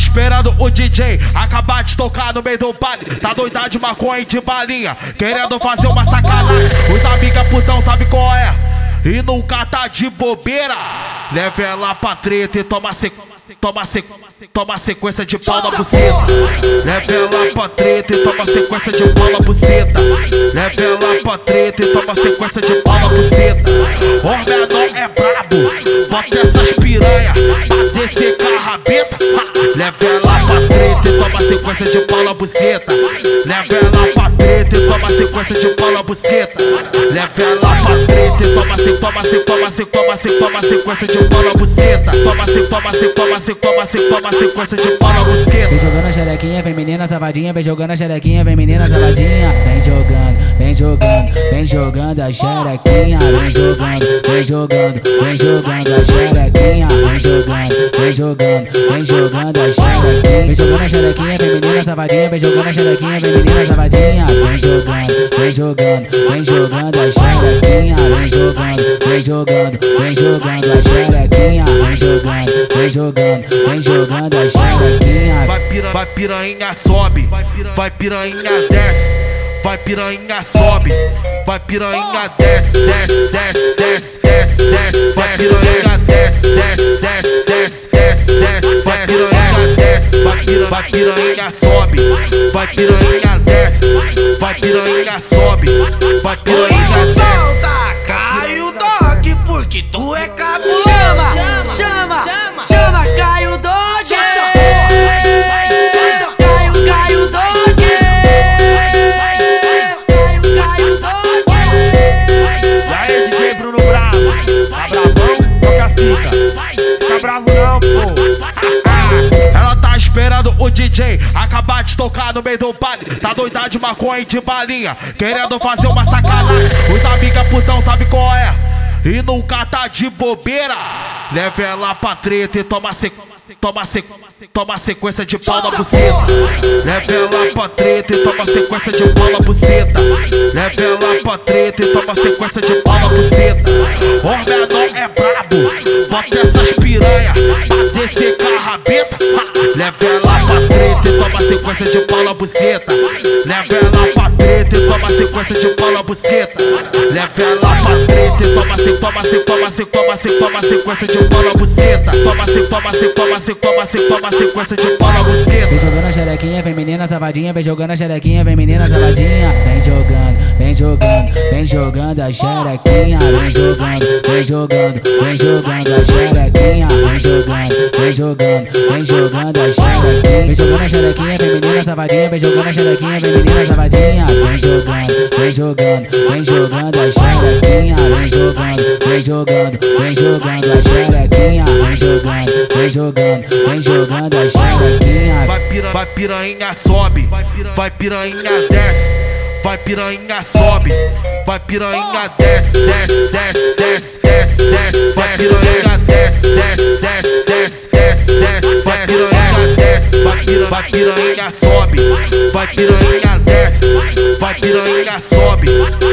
esperando o DJ acabar de tocar no meio do baile. Tá doida de maconha e de balinha, querendo fazer uma sacanagem. Os amiga putão sabe qual é? E nunca tá de bobeira. Leve ela pra treta e toma sequência. Toma, sequ... toma sequência de pau na buceta. Leve ela pra treta e toma sequência de pau na buceta. Leve ela pra treta e toma sequência de pau na buceta. O menor é brabo, bota essas piranha pra descer. Leve ela pra treta e toma sequência de pau na buceta. Leve ela pra treta e toma sequência de pau na buceta. Leve ela pra treta e toma se toma se toma se toma se toma sequência de pau na buceta. Toma se toma se toma se toma se toma sequência de pau na buceta. Vem jogando a xerequinha, vem menina savadinha, vem jogando a xerequinha, vem menina savadinha. Vem jogando, vem jogando, vem jogando a xerequinha, vem jogando, vem jogando, vem jogando a xerequinha, vem jogando, vem jogando, vem jogando a xerequinha. Vem jogando a xerequinha, vem menina savadinha, vem jogando a xerequinha, vem menina savadinha. Vem jogando, vem jogando, vem jogando a xerequinha, vem jogando, vem jogando, vem jogando a xerequinha, vem jogando, vem jogando, vem jogando a xerequinha. Vai, pira, vai piranha sobe, vai piranha desce, vai piranha sobe, vai piranha desce, desce, desce, vai piranha, sobe, vai piranha desce, vai piranha sobe, vai piranha desce. O DJ acabar de tocar no meio do baile. Tá doida de maconha e de balinha, querendo fazer uma sacanagem. Os amiga putão sabe qual é? E nunca tá de bobeira. Leve ela pra treta e toma sequência. Toma, sequ... toma sequência de pau na buceta. Leve ela pra treta e toma sequência de pau na buceta. Leve ela pra treta e toma sequência de pau na buceta. O menor é brabo, sequência de pau na buceta. Leve ela pra treta e toma sequência de pau na buceta. Leve ela pra treta e toma se toma se toma se toma se toma sequência de pau na buceta. Toma se toma se toma se toma se toma sequência de pau na buceta. Vem jogando a xerequinha, vem menina savadinha, vem jogando a xerequinha, vem menina savadinha. Vem jogando, vem jogando, vem jogando a xerequinha, vem jogando, vem jogando, vem jogando a xerequinha, vem jogando, vem jogando, vem jogando a xerequinha. Vem jogando a xerequinha, vem menina savadinha, vem jogando a xerequinha, vem menina savadinha. Vem jogando, vem jogando, vem jogando a xerequinha, vem jogando, vem jogando, vem jogando a xerequinha, vem jogando, vem jogando, vem jogando a xerequinha. Vai, pira, vai piranha sobe, vai piranha desce, vai piranha sobe, vai piranha desce, desce, desce, desce, desce, desce, vai piranha Vai piranha sobe, vai piranha desce, vai piranha sobe,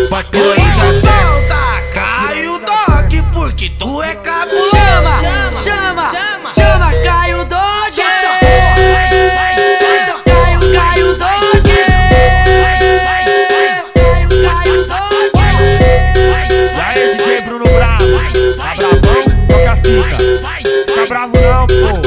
vai piranha desce. Solta, cai o dog, porque tu é cabuloso. Chama, chama, chama, chama, cai o dog. Caiu, caiu, dog. vai, vai, dog. vai, vai. DJ Bruno Bravo? Tá bravão? Toca a fita. Tá bravo não, pô.